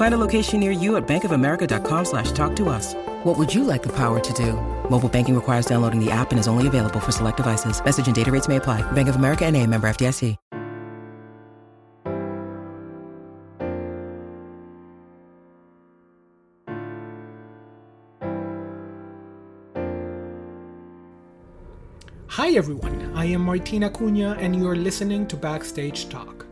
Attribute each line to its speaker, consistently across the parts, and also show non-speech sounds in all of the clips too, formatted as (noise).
Speaker 1: Find a location near you at bankofamerica.com slash talk to us. What would you like the power to do? Mobile banking requires downloading the app and is only available for select devices. Message and data rates may apply. Bank of America and a member FDIC.
Speaker 2: Hi everyone, I am Martina Cunha and you're listening to Backstage Talk.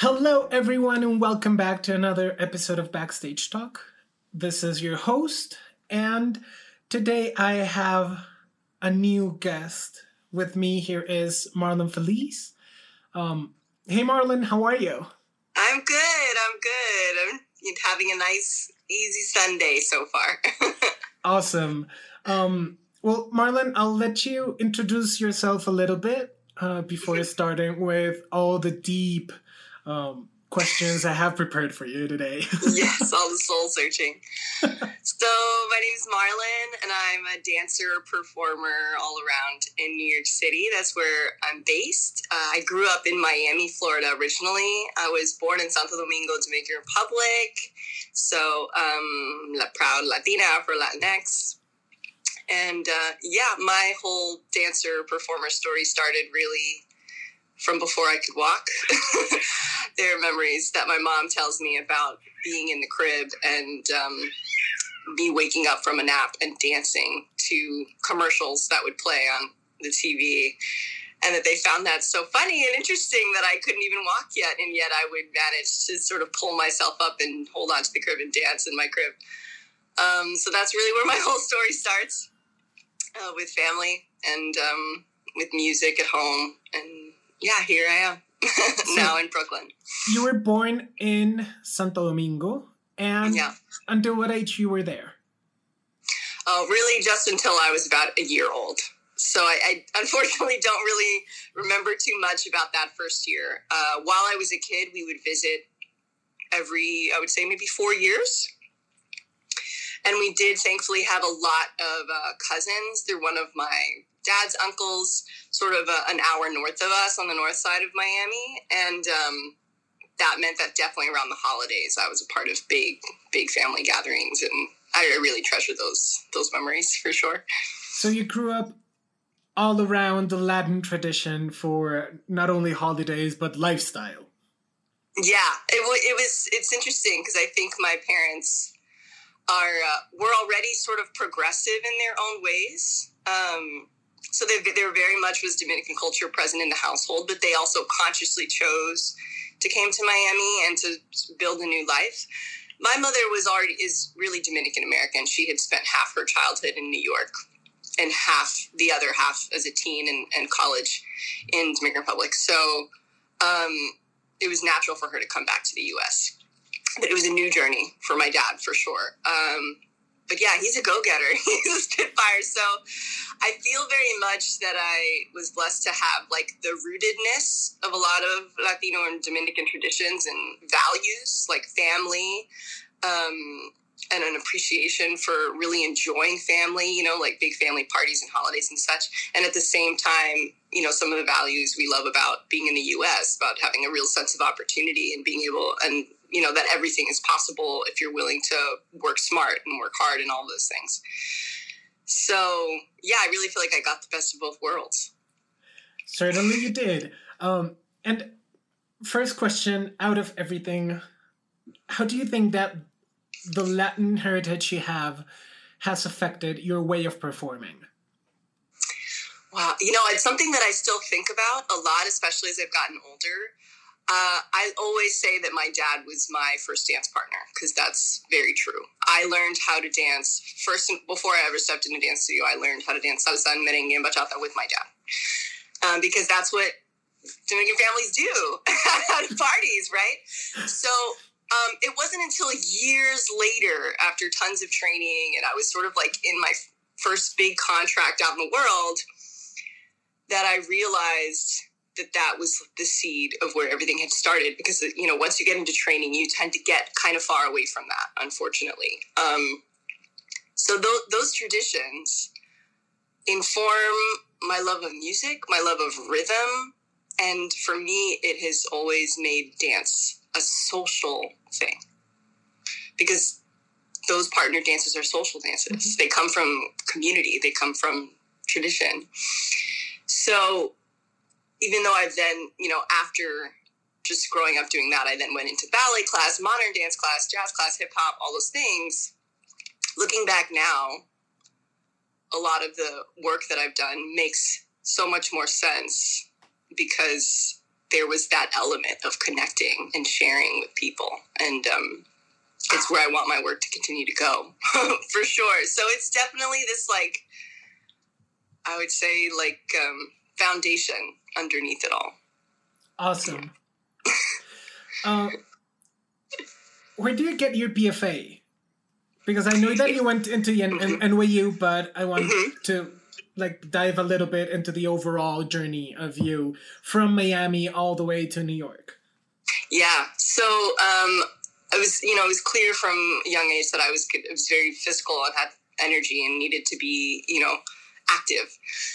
Speaker 2: Hello everyone and welcome back to another episode of Backstage Talk. This is your host and today I have a new guest. With me here is Marlon Feliz. Um, hey Marlon, how are you?
Speaker 3: I'm good. I'm good. I'm having a nice, easy Sunday so far. (laughs)
Speaker 2: awesome. Um, well, Marlon, I'll let you introduce yourself a little bit uh, before starting with all the deep um, questions I have prepared for you today. (laughs)
Speaker 3: yes, all the soul searching. so, my name is Marlon, and I'm a dancer, performer all around in New York City. That's where I'm based. Uh, I grew up in Miami, Florida originally. I was born in Santo Domingo, Dominican Republic. So, um, la proud Latina for Latinx. And uh, yeah, my whole dancer performer story started really from before I could walk. (laughs) there are memories that my mom tells me about being in the crib and um, me waking up from a nap and dancing to commercials that would play on the TV. And that they found that so funny and interesting that I couldn't even walk yet, and yet I would manage to sort of pull myself up and hold onto the crib and dance in my crib. Um, so that's really where my (laughs) whole story starts uh, with family and um, with music at home and yeah, here I am (laughs) now in Brooklyn.
Speaker 2: You were born in Santo Domingo, and yeah. until what age you were there?
Speaker 3: Oh, really, just until I was about a year old. So I, I (laughs) unfortunately don't really remember too much about that first year. Uh, while I was a kid, we would visit every, I would say, maybe four years. And we did thankfully have a lot of uh, cousins through one of my dad's uncles, sort of a, an hour north of us on the north side of Miami, and um, that meant that definitely around the holidays, I was a part of big, big family gatherings, and I really treasure those those memories for sure.
Speaker 2: So you grew up all around the Latin tradition for not only holidays but lifestyle.
Speaker 3: Yeah, it, it was. It's interesting because I think my parents are uh, were already sort of progressive in their own ways. Um, so there very much was Dominican culture present in the household, but they also consciously chose to came to Miami and to build a new life. My mother was already is really Dominican American. She had spent half her childhood in New York and half the other half as a teen and, and college in Dominican Republic. So um, it was natural for her to come back to the U.S. But it was a new journey for my dad for sure. Um, but yeah, he's a go getter. (laughs) he's a spitfire. So I feel very much that I was blessed to have like the rootedness of a lot of Latino and Dominican traditions and values, like family, um, and an appreciation for really enjoying family, you know, like big family parties and holidays and such. And at the same time, you know, some of the values we love about being in the US, about having a real sense of opportunity and being able and you know that everything is possible if you're willing to work smart and work hard and all those things so yeah i really feel like i got the best of both worlds
Speaker 2: certainly you did um, and first question out of everything how do you think that the Latin heritage you have has affected your way of performing?
Speaker 3: Wow, you know, it's something that I still think about a lot, especially as I've gotten older. Uh, I always say that my dad was my first dance partner because that's very true. I learned how to dance first before I ever stepped in a dance studio. I learned how to dance salsa and merengue and bachata with my dad um, because that's what Dominican families do (laughs) at parties, right? So um, it wasn't until years later, after tons of training, and I was sort of like in my first big contract out in the world, that I realized that that was the seed of where everything had started. Because you know, once you get into training, you tend to get kind of far away from that, unfortunately. Um, so th- those traditions inform my love of music, my love of rhythm, and for me, it has always made dance a social thing because those partner dances are social dances. Mm-hmm. They come from community, they come from tradition. So even though I've then, you know, after just growing up doing that, I then went into ballet class, modern dance class, jazz class, hip hop, all those things. Looking back now, a lot of the work that I've done makes so much more sense because there was that element of connecting and sharing with people. And um, it's where I want my work to continue to go (laughs) for sure. So it's definitely this, like, I would say, like, um, foundation underneath it all.
Speaker 2: Awesome. (laughs) uh, where do you get your BFA? Because I know that you went into the N- N- NYU, but I want mm-hmm. to like dive a little bit into the overall journey of you from Miami all the way to New York.
Speaker 3: Yeah. So um, I was, you know, it was clear from a young age that I was, I was very physical and had energy and needed to be, you know, active.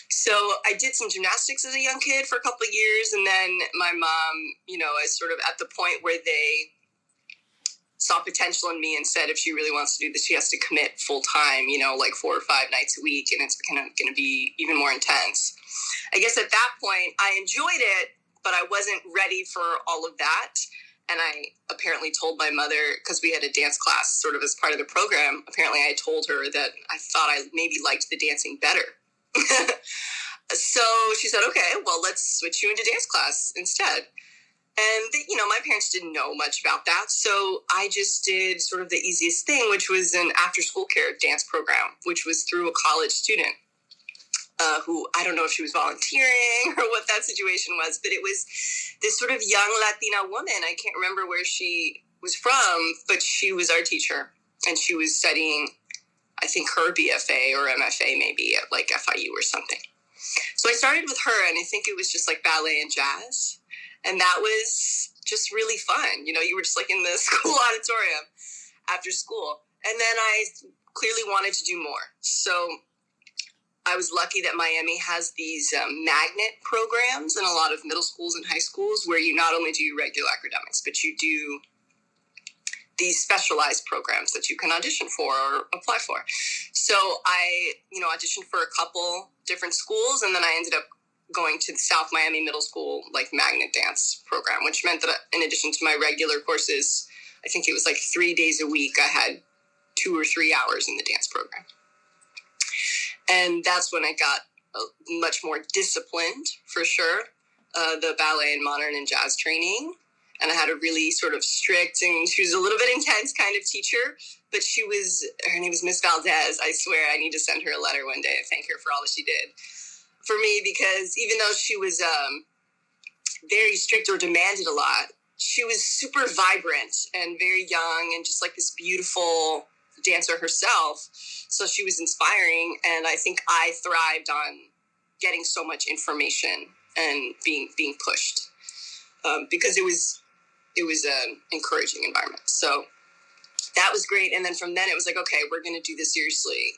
Speaker 3: So I did some gymnastics as a young kid for a couple of years, and then my mom, you know, is sort of at the point where they saw potential in me and said if she really wants to do this, she has to commit full time, you know, like four or five nights a week, and it's kind of going to be even more intense. I guess at that point, I enjoyed it, but I wasn't ready for all of that. And I apparently told my mother, because we had a dance class sort of as part of the program, apparently I told her that I thought I maybe liked the dancing better. (laughs) so she said, okay, well, let's switch you into dance class instead. And, you know, my parents didn't know much about that. So I just did sort of the easiest thing, which was an after school care dance program, which was through a college student uh, who I don't know if she was volunteering (laughs) or what that situation was, but it was this sort of young Latina woman. I can't remember where she was from, but she was our teacher. And she was studying, I think, her BFA or MFA maybe at like FIU or something. So I started with her, and I think it was just like ballet and jazz and that was just really fun. You know, you were just like in the (laughs) school auditorium after school. And then I clearly wanted to do more. So I was lucky that Miami has these um, magnet programs in a lot of middle schools and high schools where you not only do regular academics, but you do these specialized programs that you can audition for or apply for. So I, you know, auditioned for a couple different schools and then I ended up going to the South Miami Middle School like magnet dance program, which meant that in addition to my regular courses, I think it was like three days a week, I had two or three hours in the dance program. And that's when I got much more disciplined for sure. Uh, the ballet and modern and jazz training. And I had a really sort of strict and she was a little bit intense kind of teacher, but she was, her name was Miss Valdez. I swear I need to send her a letter one day and thank her for all that she did for me because even though she was um, very strict or demanded a lot, she was super vibrant and very young and just like this beautiful dancer herself. So she was inspiring, and I think I thrived on getting so much information and being being pushed um, because it was it was an encouraging environment. So that was great. And then from then it was like, okay, we're going to do this seriously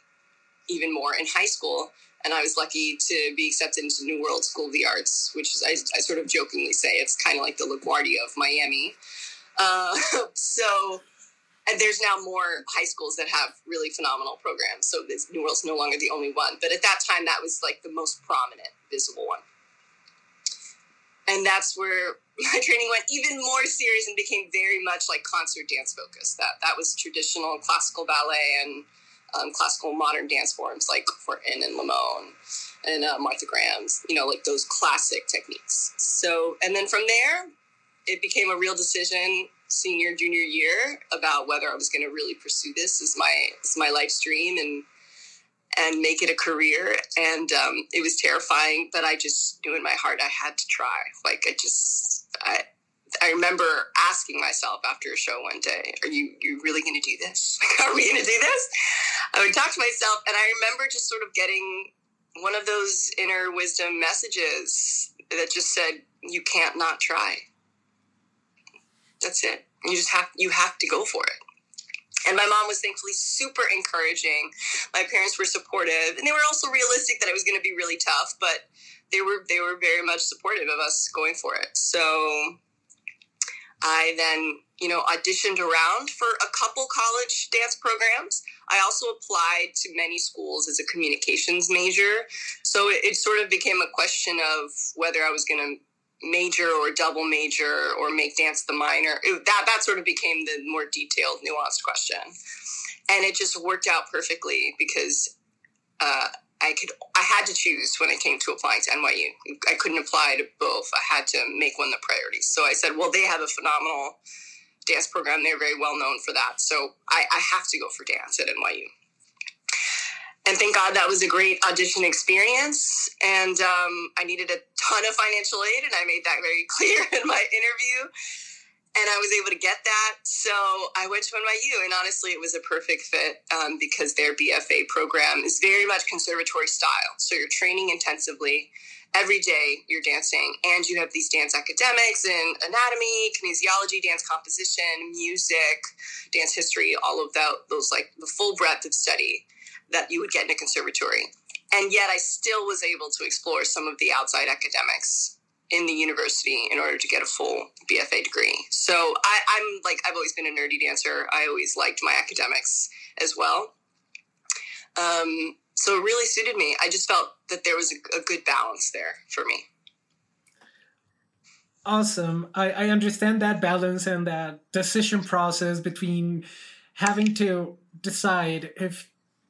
Speaker 3: even more in high school and I was lucky to be accepted into New World School of the Arts, which is, I, I sort of jokingly say it's kind of like the LaGuardia of Miami. Uh, (laughs) so, and there's now more high schools that have really phenomenal programs. So this New World's no longer the only one, but at that time, that was like the most prominent, visible one. And that's where my training went even more serious and became very much like concert dance focused. That that was traditional classical ballet and um, classical modern dance forms like Horton and Limon and uh, Martha Graham's, you know, like those classic techniques. So, and then from there, it became a real decision senior junior year about whether I was going to really pursue this as my as my life stream and and make it a career. And um, it was terrifying, but I just knew in my heart I had to try. Like I just I I remember asking myself after a show one day, "Are you you really going to do this? (laughs) Like, are we going to do this?" I would talk to myself, and I remember just sort of getting one of those inner wisdom messages that just said, "You can't not try." That's it. You just have you have to go for it. And my mom was thankfully super encouraging. My parents were supportive, and they were also realistic that it was going to be really tough, but they were they were very much supportive of us going for it. So I then, you know, auditioned around for a couple college dance programs. I also applied to many schools as a communications major. So it, it sort of became a question of whether I was going to major or double major or make dance the minor. It, that that sort of became the more detailed, nuanced question, and it just worked out perfectly because uh, I could I had to choose when it came to applying to NYU. I couldn't apply to both. I had to make one the priority. So I said, well, they have a phenomenal dance program. They're very well known for that. So I, I have to go for dance at NYU and thank God that was a great audition experience. And um, I needed a ton of financial aid, and I made that very (laughs) clear in my interview. And I was able to get that. So I went to NYU, and honestly, it was a perfect fit um, because their BFA program is very much conservatory style. So you're training intensively. Every day you're dancing, and you have these dance academics in anatomy, kinesiology, dance composition, music, dance history, all of that, those like the full breadth of study that you would get in a conservatory. And yet I still was able to explore some of the outside academics in the university in order to get a full BFA degree. So I, I'm like, I've always been a nerdy dancer. I always liked my academics as well. Um, so it really suited me. I just felt that there was a, a good balance there for me.
Speaker 2: Awesome. I, I understand that balance and that decision process between having to decide if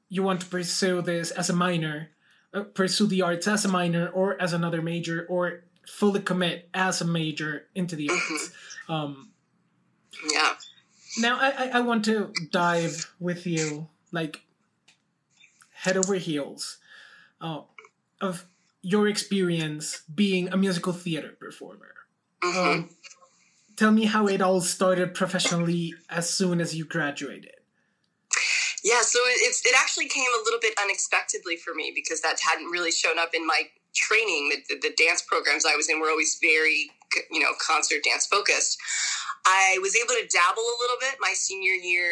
Speaker 2: you want to pursue this as a minor, uh, pursue the arts as a minor or as another major, or fully commit as a major into the arts. Um,
Speaker 3: yeah.
Speaker 2: Now I, I want to dive with you like head over heels uh, of your experience being a musical theater performer. Mm-hmm. Um, tell me how it all started professionally as soon as you graduated.
Speaker 3: Yeah, so it, it's it actually came a little bit unexpectedly for me because that hadn't really shown up in my training. The, the, the dance programs I was in were always very, you know, concert dance focused. I was able to dabble a little bit my senior year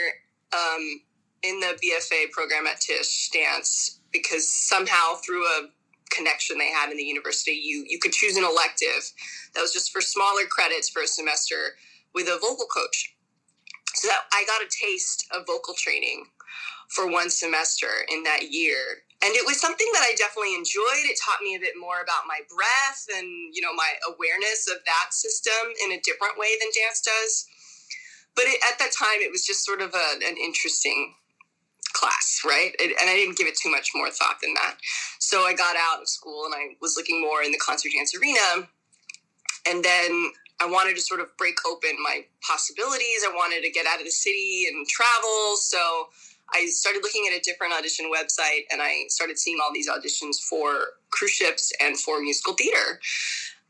Speaker 3: um, in the BFA program at Tisch Dance because somehow through a connection they had in the university, you you could choose an elective that was just for smaller credits for a semester with a vocal coach. So I got a taste of vocal training for one semester in that year. And it was something that I definitely enjoyed. It taught me a bit more about my breath and, you know, my awareness of that system in a different way than dance does. But it, at that time, it was just sort of a, an interesting class, right? It, and I didn't give it too much more thought than that. So I got out of school and I was looking more in the concert dance arena. And then I wanted to sort of break open my possibilities. I wanted to get out of the city and travel. So I started looking at a different audition website and I started seeing all these auditions for cruise ships and for musical theater,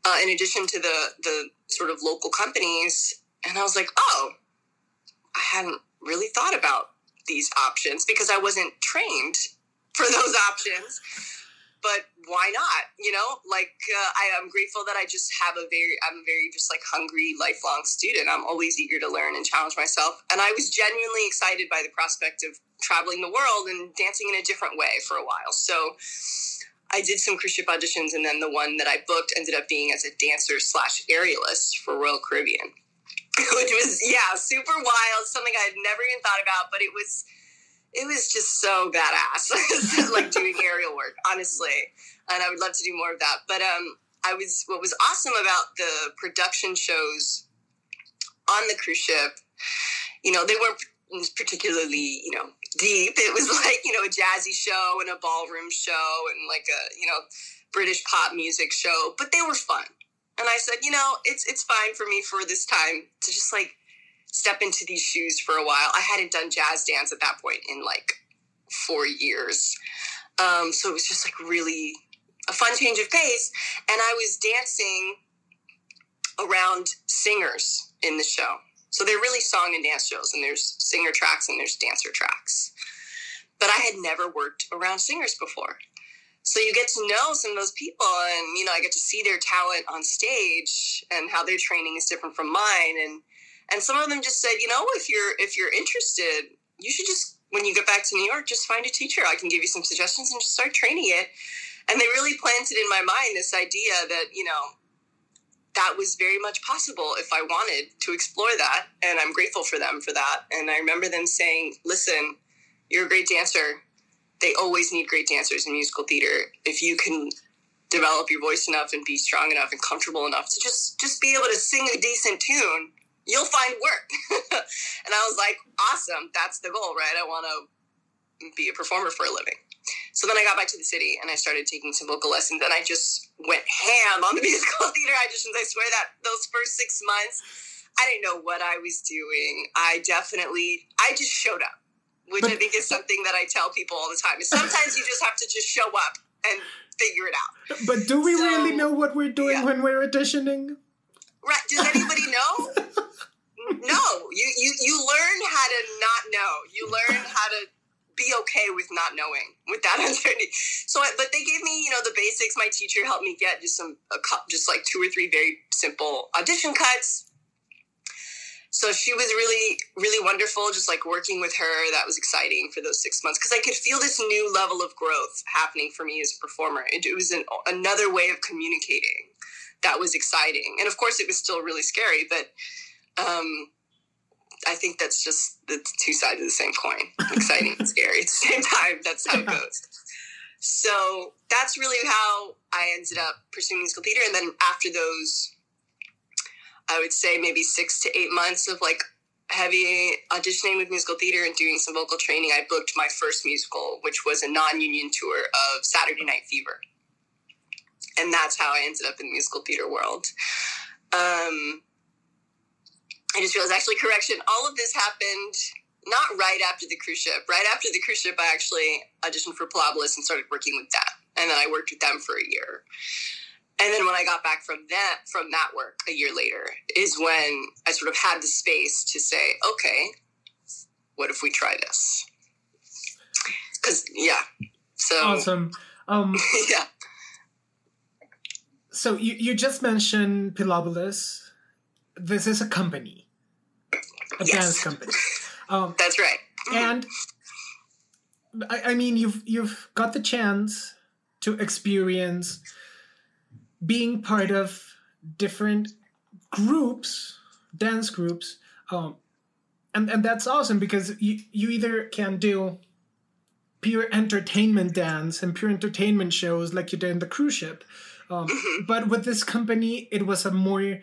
Speaker 3: uh, in addition to the the sort of local companies. And I was like, oh, I hadn't really thought about these options because I wasn't trained for those options but why not? You know, like uh, I, am grateful that I just have a very, I'm a very just like hungry, lifelong student. I'm always eager to learn and challenge myself. And I was genuinely excited by the prospect of traveling the world and dancing in a different way for a while. So I did some cruise ship auditions, and then the one that I booked ended up being as a dancer slash aerialist for Royal Caribbean, (laughs) which was yeah, super wild. Something I had never even thought about, but it was it was just so badass (laughs) like doing aerial work honestly and i would love to do more of that but um I was what was awesome about the production shows on the cruise ship. You know, they weren't particularly, you know, deep. It was (laughs) like, you know, a jazzy show and a ballroom show and like a, you know, British pop music show, but they were fun. And I said, you know, it's it's fine for me for this time to just like step into these shoes for a while. I hadn't done jazz dance at that point in like four years. Um, so it was just like really a fun change of pace. And I was dancing around singers in the show. So they're really song and dance shows, and there's singer tracks and there's dancer tracks. But I had never worked around singers before. So you get to know some of those people, and you know, I get to see their talent on stage and how their training is different from mine. And and some of them just said, you know, if you're if you're interested, you should just when you get back to New York, just find a teacher. I can give you some suggestions and just start training it. And they really planted in my mind this idea that you know that was very much possible if I wanted to explore that. And I'm grateful for them for that. And I remember them saying, listen, you're a great dancer. They always need great dancers in musical theater. If you can develop your voice enough and be strong enough and comfortable enough to just just be able to sing a decent tune, you'll find work. (laughs) and I was like, awesome, that's the goal, right? I want to be a performer for a living. So then I got back to the city and I started taking some vocal lessons and I just went ham on the (laughs) musical theater auditions. I swear that those first six months, I didn't know what I was doing. I definitely, I just showed up, which I think is something that I tell people all the time. Is sometimes you just have to just show up and figure it out.
Speaker 2: But do we so, really know what we're doing yeah. when we're auditioning?
Speaker 3: Right. Does anybody know? (laughs) no. You, you you learn how to not know. You learn (laughs) how to be okay with not knowing with that (laughs) uncertainty. So, but they gave me, you know, the basics. My teacher helped me get just some, a cup, just like two or three very simple audition cuts. So she was really, really wonderful. Just like working with her, that was exciting for those six months because I could feel this new level of growth happening for me as a performer. It, it was an, another way of communicating that was exciting, and of course, it was still really scary, but. Um, I think that's just the two sides of the same coin. (laughs) Exciting and scary at the same time. That's how it goes. So that's really how I ended up pursuing musical theater. And then after those, I would say maybe six to eight months of like heavy auditioning with musical theater and doing some vocal training, I booked my first musical, which was a non union tour of Saturday Night Fever. And that's how I ended up in the musical theater world. Um, I just realized actually correction. All of this happened not right after the cruise ship. Right after the cruise ship, I actually auditioned for Pilobolus and started working with them, and then I worked with them for a year. And then when I got back from that from that work a year later is when I sort of had the space to say, okay, what if we try this? Because yeah, so
Speaker 2: awesome. Um, (laughs)
Speaker 3: yeah.
Speaker 2: So you you just mentioned Pilobolus. This is a company a yes. dance company.
Speaker 3: Um, That's right.
Speaker 2: and I, I mean, you've you've got the chance to experience being part of different groups, dance groups, um, and and that's awesome because you you either can do pure entertainment dance and pure entertainment shows like you did in the cruise ship, um, mm-hmm. but with this company, it was a more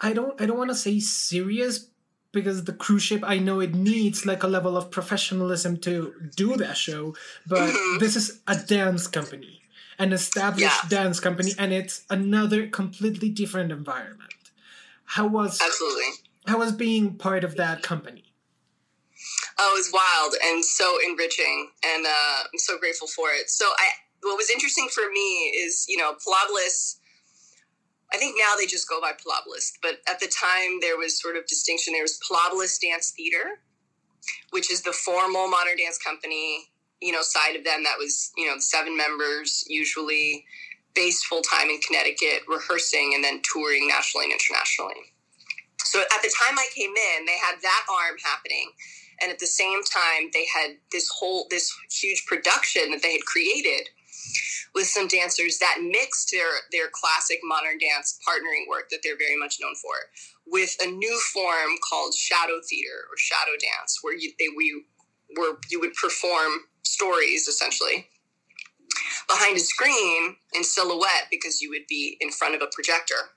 Speaker 2: I don't I don't want to say serious because the cruise ship I know it needs like a level of professionalism to do that show, but mm-hmm. this is a dance company, an established yeah. dance company, and it's another completely different environment. How was
Speaker 3: absolutely
Speaker 2: how was being part of that company?
Speaker 3: Oh, it was wild and so enriching, and uh, I'm so grateful for it. So I, what was interesting for me is, you know, Pilobolus I think now they just go by Pilobolus, but at the time there was sort of distinction. There was Pilobolus Dance Theater, which is the formal modern dance company, you know, side of them that was, you know, seven members usually based full time in Connecticut, rehearsing and then touring nationally and internationally. So at the time I came in, they had that arm happening. And at the same time, they had this whole, this huge production that they had created with some dancers that mixed their their classic modern dance partnering work that they're very much known for with a new form called shadow theater or shadow dance where you they we were you would perform stories essentially behind a screen in silhouette because you would be in front of a projector.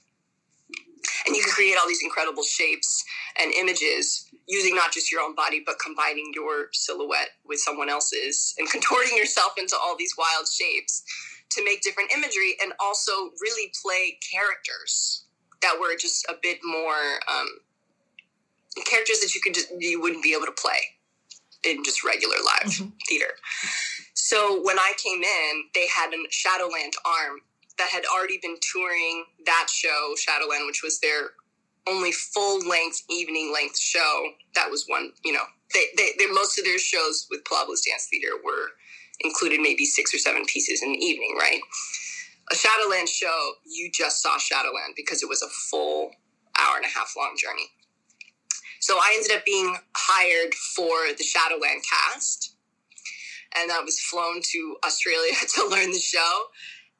Speaker 3: And you could create all these incredible shapes and images using not just your own body, but combining your silhouette with someone else's and (laughs) contorting yourself into all these wild shapes to make different imagery and also really play characters that were just a bit more um, characters that you could just you wouldn't be able to play in just regular live mm-hmm. theater. So when I came in, they had a Shadowland arm that had already been touring that show, Shadowland, which was their only full length, evening length show. That was one, you know, they, they, most of their shows with Pilobolus Dance Theater were included maybe six or seven pieces in the evening, right? A Shadowland show, you just saw Shadowland because it was a full hour and a half long journey. So I ended up being hired for the Shadowland cast, and I was flown to Australia (laughs) to learn the show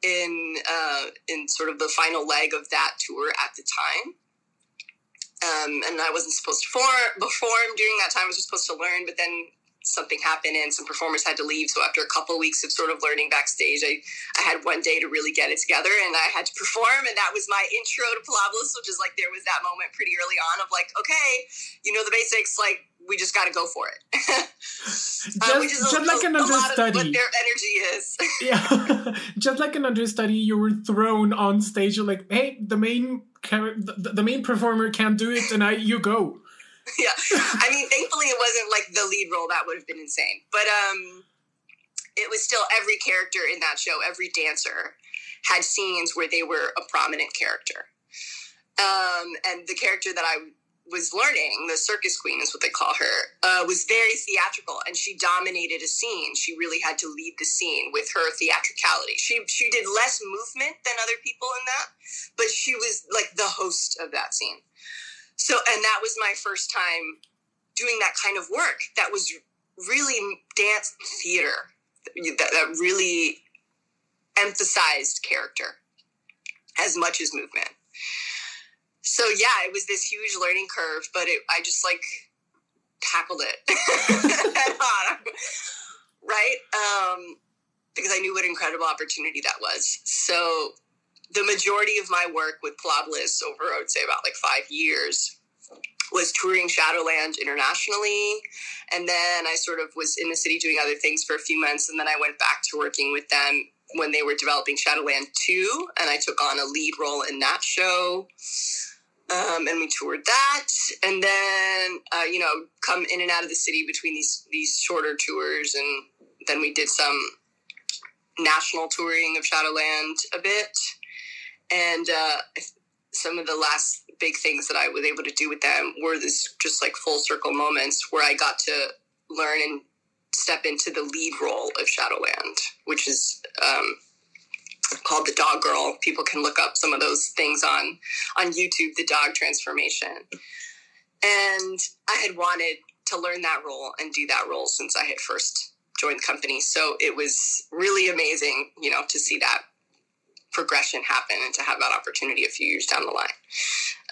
Speaker 3: in uh, in sort of the final leg of that tour at the time. Um, and I wasn't supposed to perform, perform during that time. I was just supposed to learn, but then something happened and some performers had to leave. So after a couple of weeks of sort of learning backstage, I, I had one day to really get it together and I had to perform. And that was my intro to Pilobolus, which is like there was that moment pretty early on of like, okay, you know the basics, like we just got to go for it.
Speaker 2: just, (laughs) uh, just a, like an understudy.
Speaker 3: what their energy is. (laughs)
Speaker 2: yeah, (laughs) just like an understudy, you were thrown on stage. You're like, hey, the main the, the main performer can't do it, and I you go.
Speaker 3: yeah, I mean, thankfully it wasn't like the lead role. That would have been insane. But um, it was still every character in that show, every dancer had scenes where they were a prominent character. Um, and the character that I was learning, the circus queen is what they call her, uh, was very theatrical, and she dominated a scene. She really had to lead the scene with her theatricality. She she did less movement than other people in that, but she was like the host of that scene. So, and that was my first time doing that kind of work. That was really dance theater. That, that really emphasized character as much as movement so yeah, it was this huge learning curve, but it, I just like tackled it (laughs) right? Um, because I knew what incredible opportunity that was. So the majority of my work with Pilobolus over, I would say, about like five years was touring Shadowland internationally. And then I sort of was in the city doing other things for a few months. And then I went back to working with them when they were developing Shadowland 2. And I took on a lead role in that show um, and we toured that, and then uh, you know come in and out of the city between these these shorter tours, and then we did some national touring of Shadowland a bit, and uh, some of the last big things that I was able to do with them were this just like full circle moments where I got to learn and step into the lead role of Shadowland, which is um, called the dog girl. People can look up some of those things on on youtube the dog transformation. And i had wanted to learn that role and do that role since i had first joined the company. So it was really amazing you know to see that progression happen and to have that opportunity a few years down the line.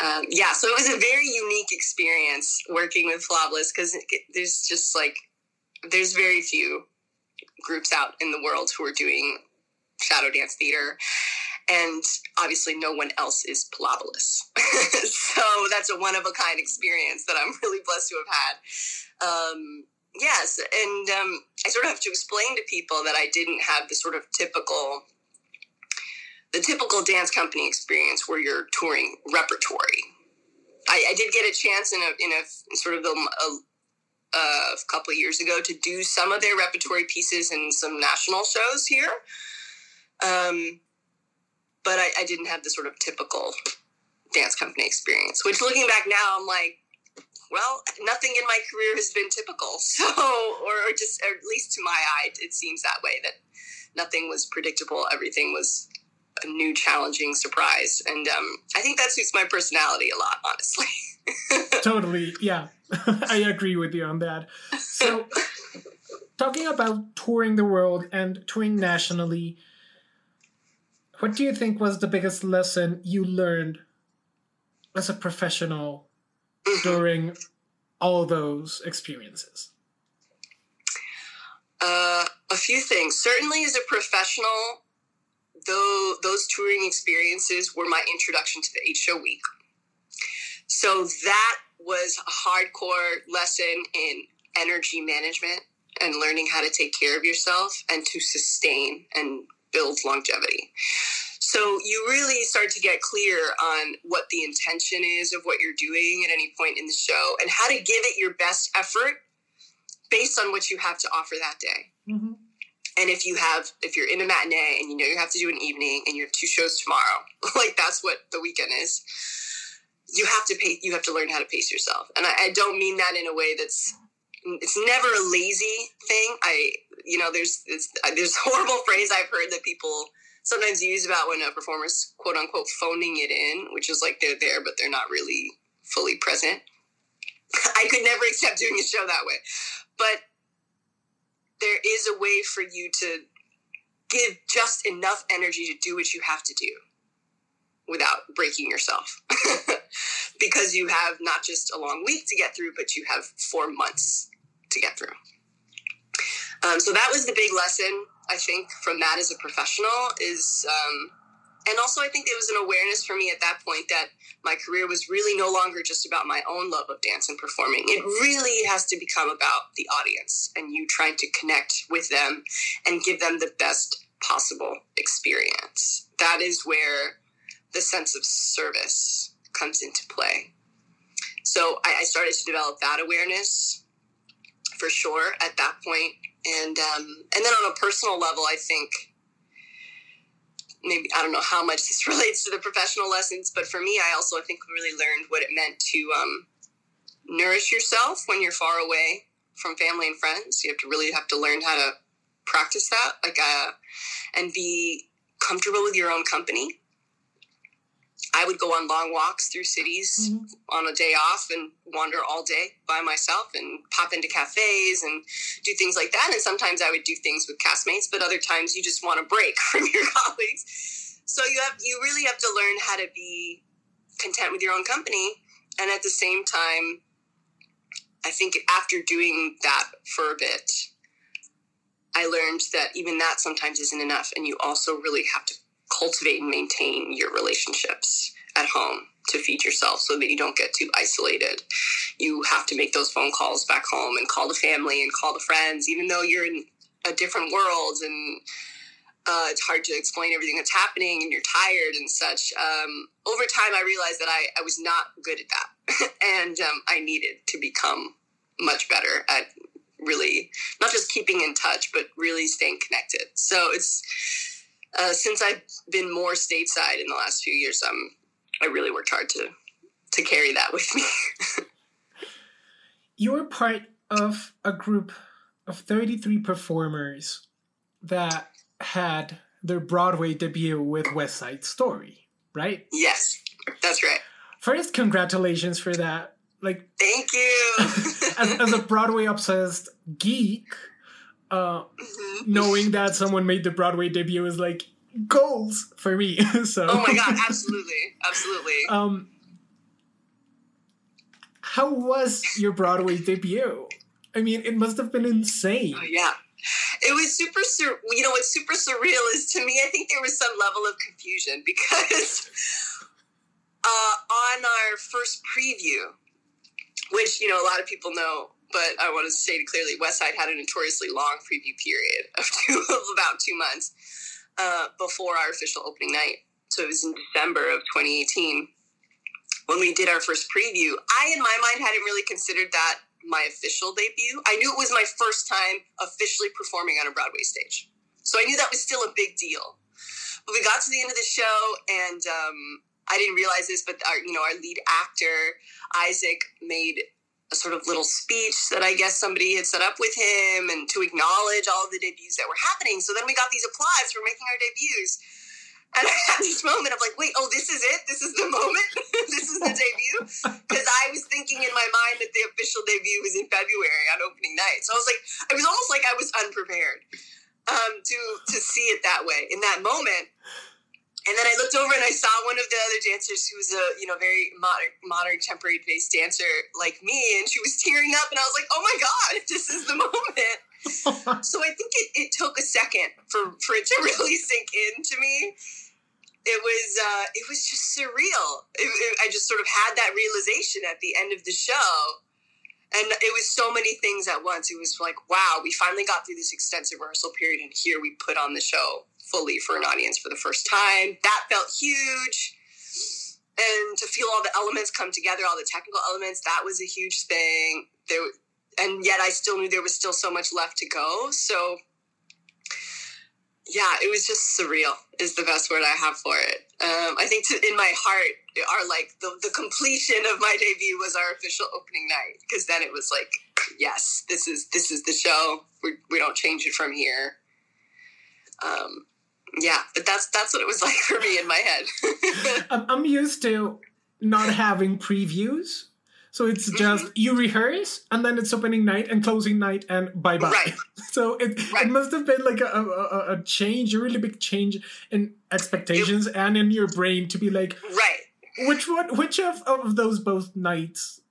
Speaker 3: Um, yeah so it was a very unique experience working with Pilobolus because there's just like there's very few groups out in the world who are doing shadow dance theater and obviously no one else is Pilobolus. (laughs) so that's a one of a kind experience that I'm (laughs) really blessed to have had. Um, yes, and um, I sort of have to explain to people that I didn't have the sort of typical, the typical dance company experience where you're touring repertory. I, I did get a chance in a in a sort of the, a, a couple years ago to do some of their repertory pieces in some national shows here. Um, but I, I didn't have the sort of typical dance company experience, which looking back now, I'm like, well, nothing in my career has been typical. (laughs) So, or just, or at least to my eye, it seems that way that nothing was predictable. Everything was a new, challenging surprise. And um, I think that suits my personality a lot, honestly. (laughs)
Speaker 2: totally. Yeah. (laughs) I agree with you on that. So, (laughs) talking about touring the world and touring nationally, what do you think was the biggest lesson you learned as a professional during all those experiences?
Speaker 3: Uh, a few things. Certainly, as a professional, though those touring experiences were my introduction to the Eight Show Week. So that was a hardcore lesson in energy management and learning how to take care of yourself and to sustain and build longevity. So you really start to get clear on what the intention is of what you're doing at any point in the show and how to give it your best effort based on what you have to offer that day. Mm-hmm. And if you have, if you're in a matinee and you know you have to do an evening and you have two shows tomorrow, (laughs) like that's what the weekend is, you have to pay, you have to learn how to pace yourself. And I, I don't mean that in a way that's, it's never a lazy thing. I, you know, there's, there's horrible (laughs) phrase I've heard that people sometimes use about when a performer's quote unquote phoning it in, which is like they're there, but they're not really fully present. (laughs) I could never accept doing a show that way. But there is a way for you to give just enough energy to do what you have to do without breaking yourself. (laughs) because you have not just a long week to get through, but you have four months to get through. Um, so that was the big lesson, I think, from that as a professional is um, and also i think it was an awareness for me at that point that my career was really no longer just about my own love of dance and performing it really has to become about the audience and you trying to connect with them and give them the best possible experience that is where the sense of service comes into play so I, I started to develop that awareness for sure at that point and um, and then on a personal level i think maybe I don't know how much this (laughs) relates to the professional lessons, but for me, I also I think really learned what it meant to um, nourish yourself when you're far away from family and friends. You have to really have to learn how to practice that, like, uh, and be comfortable with your own company. I would go on long walks through cities mm-hmm. on a day off and wander all day by myself and pop into cafes and do things like that. And sometimes I would do things with castmates, but other times you just want a break (laughs) from your colleagues. So you have you really have to learn how to be content with your own company and at the same time I think after doing that for a bit I learned that even that sometimes isn't enough and you also really have to cultivate and maintain your relationships at home to feed yourself so that you don't get too isolated. You have to make those phone calls back home and call the family and call the friends, even though you're in a different world and uh, it's hard to explain everything that's happening and you're tired and such. Um, over time, I realized that I, I was not good at that. (laughs) and um, I needed to become much better at really not just keeping in touch, but really staying connected. So it's uh, since I've been more stateside in the last few years, um, I really worked hard to to carry that (laughs) with me.
Speaker 2: you were part of a group of 33 performers that had their Broadway debut with West Side Story, right?
Speaker 3: Yes, that's right.
Speaker 2: First, congratulations for that. Like,
Speaker 3: thank you. (laughs)
Speaker 2: as, as a Broadway obsessed geek, uh, mm-hmm. knowing that someone made the Broadway debut is like goals for me. (laughs) so
Speaker 3: Oh my god, absolutely. Absolutely. (laughs) Um
Speaker 2: how was your Broadway debut? I mean, it must have been insane.
Speaker 3: Oh, yeah. It was super sur- you know what's super surreal is to me I think there was some level of confusion (laughs) because uh, on our first preview which you know a lot of people know but I want to state clearly West Side had a notoriously long preview period of, (laughs) two, of about two months uh, before our official opening night. So it was in December of 2018 when we did our first preview. I, in my mind, hadn't really considered that my official debut. I knew it was my first time officially performing on a Broadway stage. So I knew that was still a big deal. But we got to the end of the show and um, I didn't realize this, but our, you know, our lead actor, Isaac, made a sort of little speech that I guess somebody had set up with him and to acknowledge all of the debuts that were happening. So then we got these applause for making our debuts. And I had this moment of like, wait, oh, this is it? This is the moment? (laughs) this is the debut? Because I was thinking in my mind that the official debut was in February on opening night. So I was like, it was almost like I was unprepared um, to, to see it that way. In that moment, and then I looked over and I saw one of the other dancers who was a you know very modern, modern contemporary based dancer like me, and she was tearing up, and I was like, oh my god, (laughs) this is the moment. (laughs) so I think it, it took a second for, for it to (laughs) really sink into me. It was uh, it was just surreal. It, it, I just sort of had that realization at the end of the show, and it was so many things at once. It was like, wow, we finally got through this extensive rehearsal period, and here we put on the show fully for an audience for the first time. That felt huge and to feel all the elements come together, all the technical elements, that was a huge thing. There, and yet I still knew there was still so much left to go. So, yeah, it was just surreal. Is the best word I have for it. Um, I think to, in my heart, our like the, the completion of my debut was our official opening night because then it was like, yes, this is this is the show. We we don't change it from here. Um, yeah, but that's that's what it was (laughs) like for me in my head. (laughs)
Speaker 2: I'm used to not having previews. So it's mm-hmm. just mm-hmm. you rehearse and then it's opening night and closing night and bye bye. Right. (laughs) So it right. it must have been like a, a, a, change, a really big change in expectations it, and in your brain to be like,
Speaker 3: right.
Speaker 2: Which one? Which of, of those both nights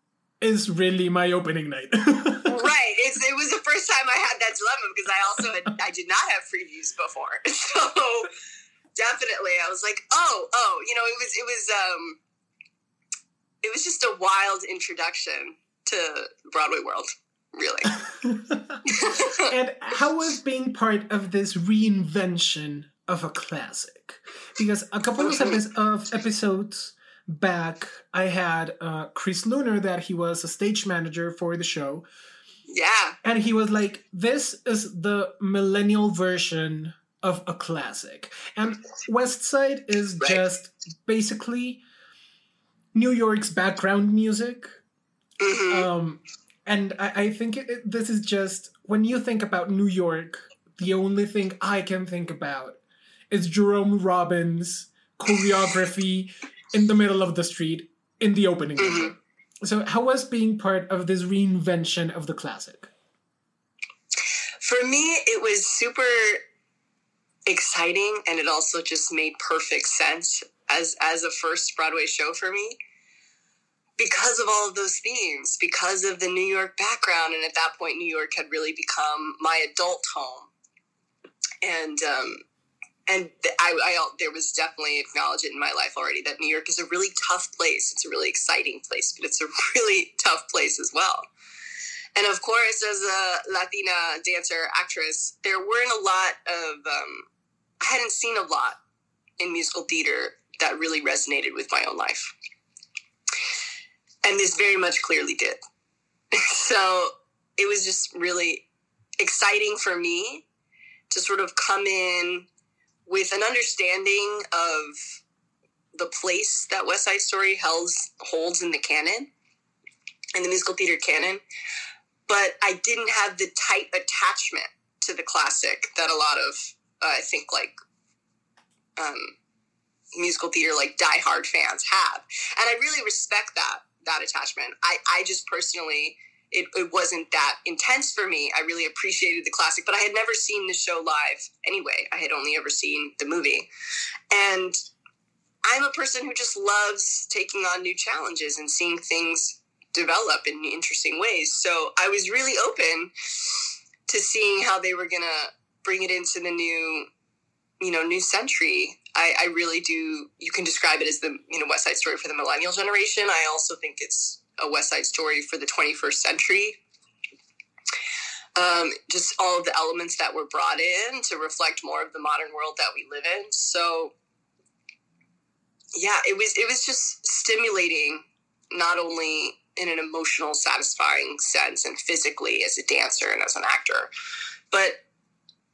Speaker 2: is really my opening night?
Speaker 3: right. It's, it was the first time I had that dilemma because I also had, I did not have previews before, (laughs) so definitely I was like, oh, oh, you know, it was it was um, it was just a wild introduction to Broadway world, really. (laughs) (laughs)
Speaker 2: and how was being part of this reinvention of a classic? Because a couple of episodes back, I had uh, Chris Lunar that he was a stage manager for the show.
Speaker 3: Yeah.
Speaker 2: And he was like, this is the millennial version of a classic. And West Side is right. just basically New York's background music. Mm-hmm. Um, and I, I think it, it, this is just when you think about New York, the only thing I can think about is Jerome Robbins choreography (laughs) in the middle of the street in the opening. Mm-hmm. So, how was being part of this reinvention of the classic?
Speaker 3: For me, it was super exciting, and it also just made perfect sense as as a first Broadway show for me because of all of those themes, because of the New York background, and at that point, New York had really become my adult home, and um, and I, I, there was definitely acknowledged it in my life already that New York is a really tough place. It's a really exciting place, but it's a (laughs) really tough place as well. And of course, as a Latina dancer actress, there weren't a lot of um, I hadn't seen a lot in musical theater that really resonated with my own life, and this very much clearly did. (laughs) so it was just really exciting for me to sort of come in with an understanding of the place that West Side Story holds holds in the canon, in the musical theater canon, but I didn't have the tight attachment to the classic that a lot of uh, I think like um, musical theater like diehard fans have, and I really respect that that attachment. I I just personally it, it wasn't that intense for me. I really appreciated the classic, but I had never seen the show live anyway. I had only ever seen the movie. And I'm a person who just loves taking on new challenges and seeing things develop in interesting ways. So I was really open to seeing how they were going to bring it into the new, you know, new century. I, I really do. You can describe it as the, you know, West Side Story for the millennial generation. I also think it's a West Side Story for the 21st century. Um, just all of the elements that were brought in to reflect more of the modern world that we live in. So, yeah, it was it was just stimulating, not only in an emotional, satisfying sense and physically as a dancer and as an actor, but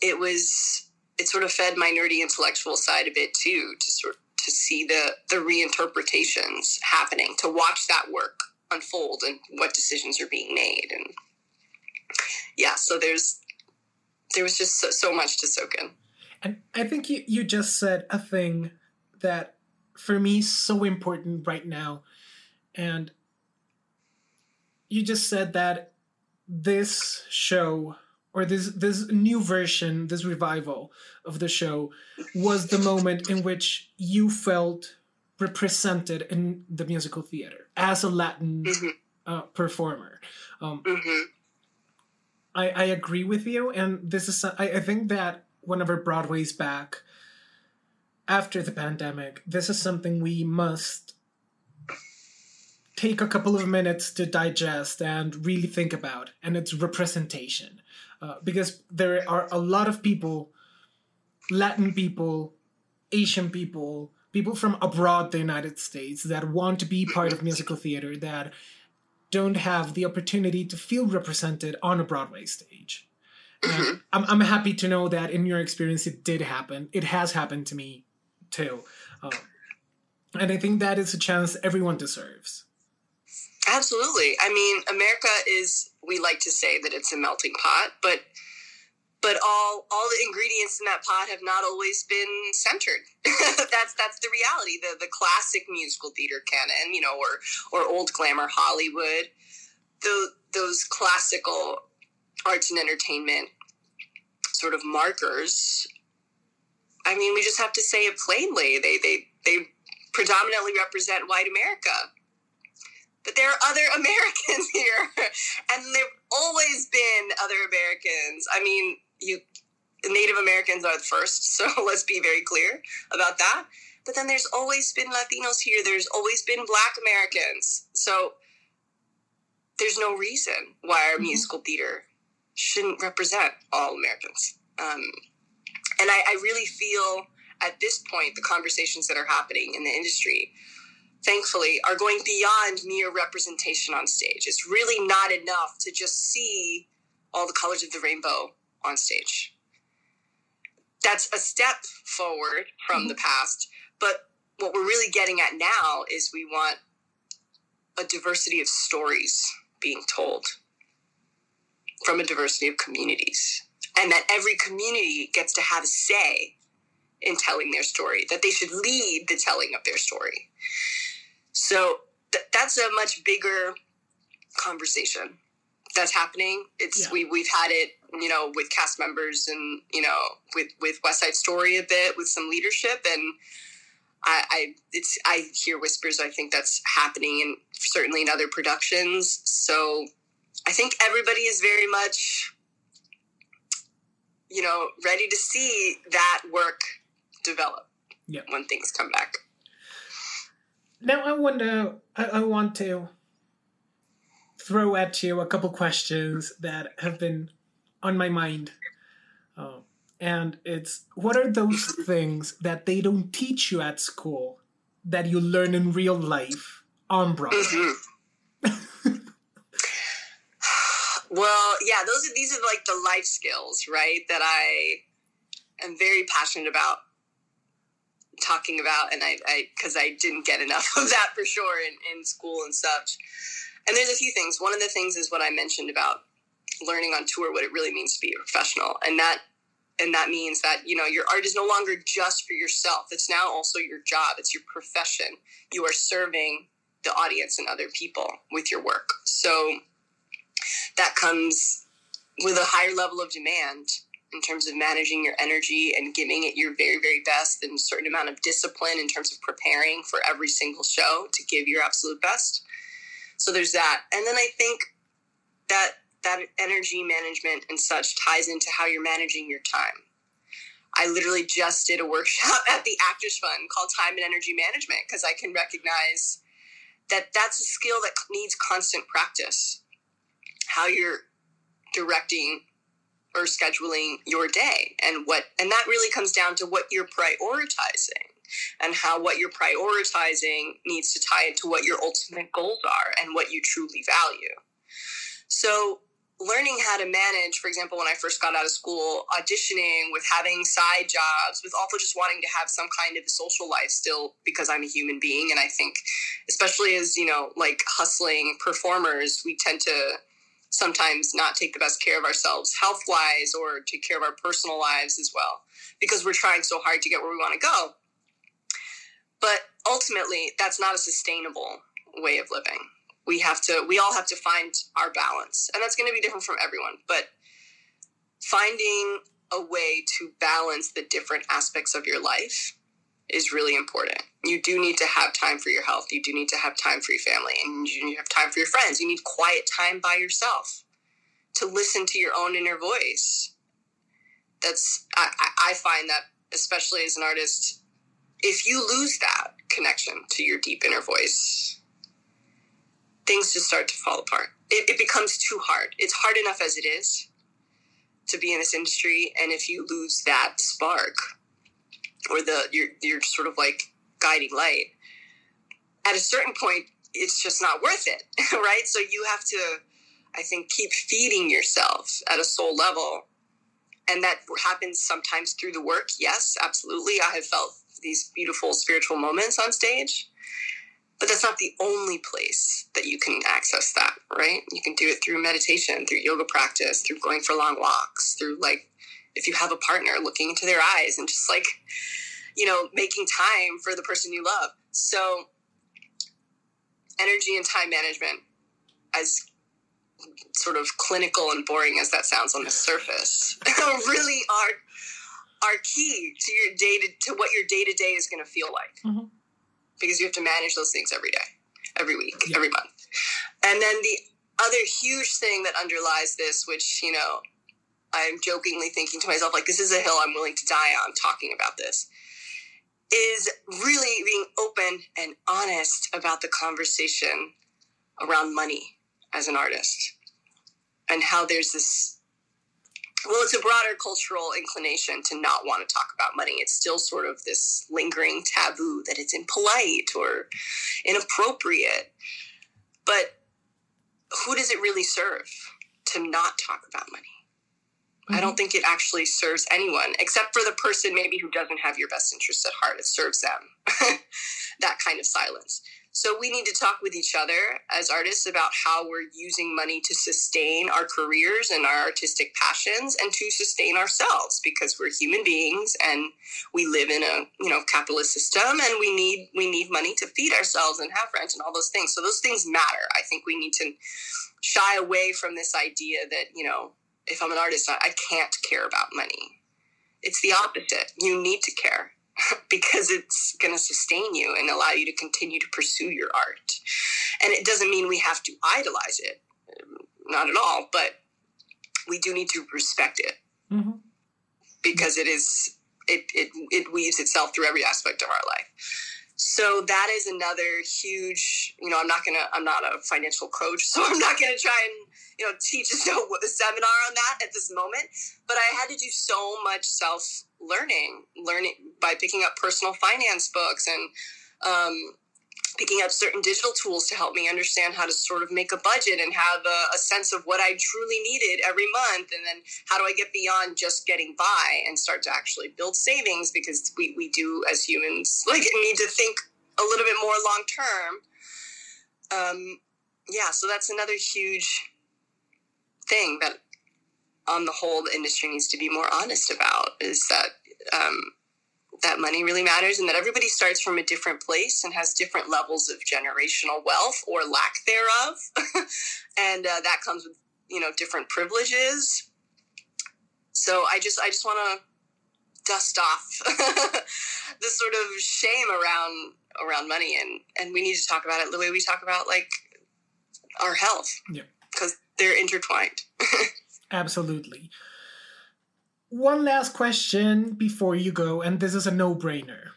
Speaker 3: it was it sort of fed my nerdy intellectual side a bit too to sort to see the the reinterpretations happening, to watch that work unfold and what decisions are being made. And yeah so there's there was just so, so much to soak in.
Speaker 2: And i think you, you just said a thing that for me so important right now. And you just said that this show or this this new version this revival of the show was the moment in which you felt represented in the musical theater as a Latin mm-hmm. uh, performer. Um, mm-hmm. I, I agree with you, and this is I, I think that whenever Broadway's back after the pandemic, this is something we must take a couple of minutes to digest and really think about, and it's representation. Uh, because there are a lot of people, Latin people, Asian people, people from abroad the United States that want to be part of musical theater that don't have the opportunity to feel represented on a Broadway stage. Mm-hmm. I'm, I'm happy to know that in your experience it did happen. It has happened to me too. Um, and I think that is a chance everyone deserves.
Speaker 3: Absolutely. I mean, America is, we like to say that it's a melting pot, but but all all the ingredients in that pot have not always been centered. (laughs) that's that's the reality. The the classic musical theater canon, you know, or or old glamour Hollywood, those those classical arts and entertainment sort of markers. I mean, we just have to say it plainly. They they they predominantly represent white America. But there are other (laughs) Americans here, and there've always been other Americans. I mean, you Native Americans are the first, (laughs) so let's be very clear about that. But then there's always been Latinos here. There's always been Black Americans. So there's no reason why our mm-hmm. musical theater shouldn't represent all Americans. Um, and I, I really feel at this point the conversations that are happening in the industry thankfully are going beyond mere representation on stage it's really not enough to just see all the colors of the rainbow on stage. That's a step forward from mm-hmm. the past, but what we're really getting at now is we want a diversity of stories being told from a diversity of communities, and that every community gets to have a say in telling their story, that they should lead the telling of their story. So th- that's a much bigger conversation that's happening. It's yeah. we we've had it, you know, with cast members and you know with with West Side Story a bit with some leadership and. I, I it's I hear whispers. I think that's happening, and certainly in other productions. So, I think everybody is very much, you know, ready to see that work develop
Speaker 2: yeah.
Speaker 3: when things come back.
Speaker 2: Now I wonder. I, I want to throw at you a couple questions that have been on my mind. Uh, and it's what are those things that they don't teach you at school that you learn in real life on Broadway? Mm-hmm. (laughs)
Speaker 3: well, yeah, those are these are like the life skills, right? That I am very passionate about talking about, and I because I, I, didn't get enough (laughs) of that for sure in, in school and such. And there's a few things. One of the things is what I mentioned about learning on tour what it really means to be a professional. And that and that means that, you know, your art is no longer just for yourself. It's now also your job. It's your profession. You are serving the audience and other people with your work. So that comes with a higher level of demand in terms of managing your energy and giving it your very, very best and a certain amount of discipline in terms of preparing for every single show to give your absolute best. So there's that. And then I think that that energy management and such ties into how you're managing your time. I literally just did a workshop (laughs) at the Actors Fund called Time and Energy Management because I can recognize that that's a skill that needs constant practice. How you're directing or scheduling your day and what and that really comes down to what you're prioritizing and how what you're prioritizing needs to tie into what your ultimate goals are and what you truly value. So, learning how to manage, for example, when I first got out of school, auditioning, with having side jobs, with also just wanting to have some kind of a social life still because I'm a human being. And I think, especially as, you know, like hustling performers, we tend to sometimes not take the best care of ourselves health wise or take care of our personal lives as well because we're trying so hard to get where we want to go. But ultimately, that's not a sustainable way of living. We have to, we all have to find our balance. And that's going to be different from everyone. But finding a way to balance the different aspects of your life is really important. You do need to have time for your health. You do need to have time for your family, and you need to have time for your friends. You need quiet time by yourself. to listen to your own inner voice. That's I, I find that especially as an artist, if you lose that connection to your deep inner voice, things just start to fall apart. It, it becomes too hard. It's hard enough as it is to be in this industry, and if you lose that spark or the your your sort of like guiding light, at a certain point, it's just not worth it, (laughs) right? So you have to, I think, keep feeding yourself at a soul level. And that happens sometimes through the work. Yes, absolutely. I have felt these beautiful spiritual moments on stage. But that's not the only place that you can access that, right? You can do it through meditation, through yoga practice, through going for long walks, through like, if you have a partner, looking into their eyes and just like, you know, making time for the person you love. So, energy and time management, as sort of clinical and boring as that sounds on the surface, (laughs) really are are key to your day to, to what your day to day is going to feel like. Mm-hmm. Because you have to manage those things every day, every week, yeah. every month. And then the other huge thing that underlies this, which, you know, I'm jokingly thinking to myself, like, this is a hill I'm willing to die on talking about this, is really being open and honest about the conversation around money as an artist and how there's this well it's a broader cultural inclination to not want to talk about money. It's still sort of this lingering taboo that it's impolite or inappropriate. But who does it really serve to not talk about money Mm-hmm. I don't think it actually serves anyone except for the person maybe who doesn't have your best interest at heart. It serves them (laughs) that kind of silence. So we need to talk with each other as artists about how we're using money to sustain our careers and our artistic passions and to sustain ourselves because we're human beings and we live in a, you know, capitalist system and we need we need money to feed ourselves and have rent and all those things. So those things matter. I think we need to shy away from this idea that, you know, if I'm an artist, I, can't care about money. It's the opposite. You need to care (laughs) because it's going to sustain you and allow you to continue to pursue your art. And it doesn't mean we have to idolize it, not at all, but we do need to respect it mm-hmm. because it is it, it it weaves itself through every aspect of our life so that is another huge you know i'm not gonna i'm not a financial coach (laughs) so i'm not gonna try and you know teach (laughs) a, a seminar on that at this moment but i had to do so much self learning learning by picking up personal finance books and um, picking up certain digital tools to help me understand how to sort of make a budget and have a, a, sense of what I truly needed every month. And then how do I get beyond just getting by and start to actually build savings because we, we do as humans (laughs) like need to think a little bit more long term. Um, yeah, so that's another huge thing that on the whole the industry needs to be more honest about is that um, that money really matters and that everybody starts from a different place and has different levels of generational wealth or lack thereof. (laughs) And uh, that comes with you know different privileges. So i just i just want to dust off (laughs) this sort of shame around around money and and we need to talk about it the way we talk about like our health. Because they're intertwined (laughs)
Speaker 2: absolutely one last question before you go, and this is a no brainer.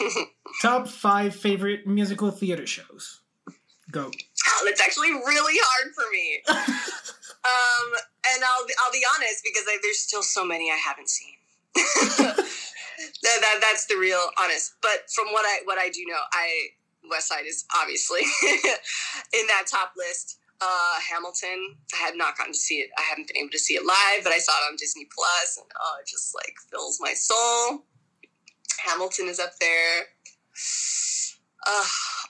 Speaker 2: (laughs) Top five favorite musical theater shows. Go.
Speaker 3: Oh, that's actually really hard for me. (laughs) um, and I'll I'll be honest because I, there's still so many I haven't seen. that, that that's the real honest. But from what I what I do know, I West Side is obviously in that top list. Uh, Hamilton. I had not gotten to see it. I haven't been able to see it live, but I saw it on Disney Plus, and oh, it just like fills my soul. Hamilton is up there. Uh,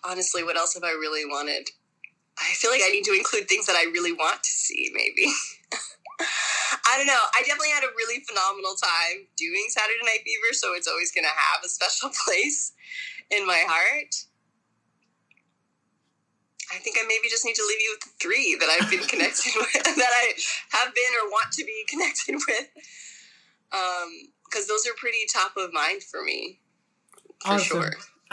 Speaker 3: honestly, what else have I really wanted? I feel like I need to include things that I really want to see, maybe. (laughs) I don't know. I definitely had a really phenomenal time doing Saturday Night Fever, so it's always going to have a special (laughs) place in my heart. I think I maybe just need to leave you with three that I've been connected (laughs) with, that I have been or want to be (laughs) connected with. Because um, those are pretty top of mind for me, for awesome. sure. (laughs)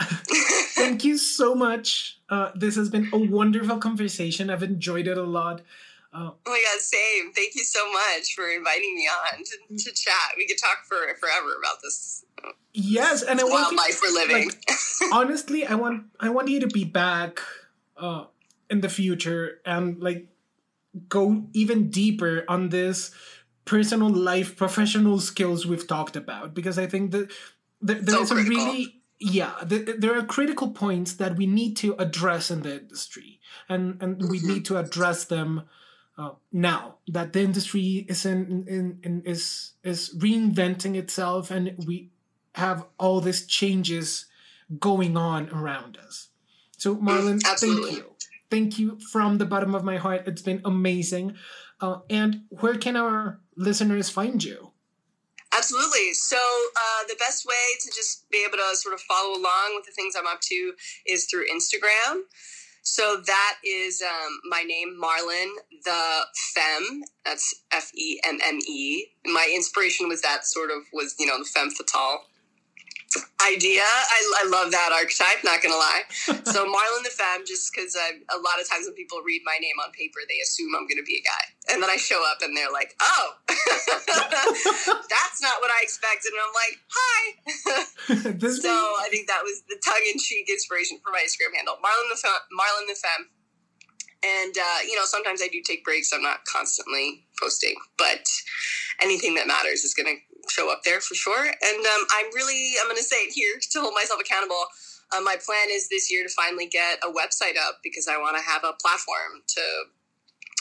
Speaker 2: Thank you so much. Uh, this has been a wonderful conversation. I've enjoyed it a lot.
Speaker 3: Oh. oh. my god, same. Thank you so much for inviting me on to, to chat. We could talk for forever about this.
Speaker 2: Yes, and I
Speaker 3: want life for living.
Speaker 2: Like, honestly, I want I want you to be back uh, in the future and like go even deeper on this personal life, professional skills we've talked about. Because I think that there, there so is a really yeah the, there are critical points that we need to address in the industry. And and we mm-hmm. need to address them uh, now. That the industry is in, in, in is is reinventing itself and we have all these changes going on around us so marlon thank you thank you from the bottom of my heart it's been amazing uh, and where can our listeners find you
Speaker 3: Absolutely. So uh, the best way to just be able to sort of follow along with the things I'm up to is through Instagram. So that is um, my name, Marlon the Femme. That's F E M M E. My inspiration was that sort of was you know the femme fatale idea. I, I love that archetype, not gonna lie. (laughs) so Marlon the Femme, just because a lot of times when people read my name on paper, they assume I'm gonna be a guy. And then I show up and they're like, oh, (laughs) that's not what I expected. And I'm like, hi. (laughs) so I think that was the tongue in cheek inspiration for my Instagram handle, Marlon the, Femme, Marlon the Femme. And, uh, you know, sometimes I do take breaks. I'm not constantly posting, but anything that matters is going to show up there for sure. And um, I'm really, I'm going to say it here to hold myself accountable. Uh, my plan is this year to finally get a website up because I want to have a platform to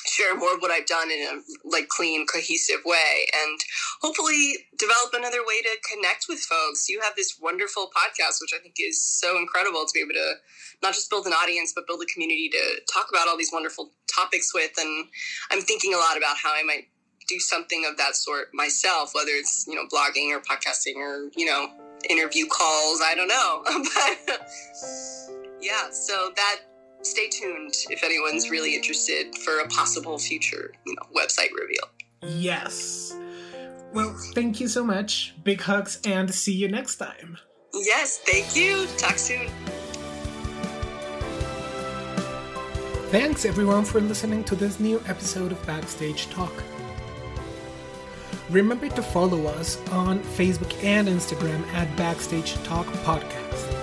Speaker 3: share more of what I've done in a like clean, cohesive way, and hopefully develop another way to connect with folks. You have this wonderful podcast, which I think is so incredible to be able to not just build an audience, but build a community to talk about all these wonderful topics with. And I'm thinking a lot about how I might do something of that sort myself, whether it's, you know, blogging or podcasting or, you know, interview calls. I don't know. (laughs) but yeah, so that stay tuned if anyone's really interested for a possible future, you know, website reveal.
Speaker 2: Yes. Well, thank you so much. Big hugs and see you next time.
Speaker 3: Yes, thank you. Talk soon.
Speaker 2: Thanks everyone for listening to this new episode of Backstage Talk. Remember to follow us on Facebook and Instagram at Backstage Talk Podcast.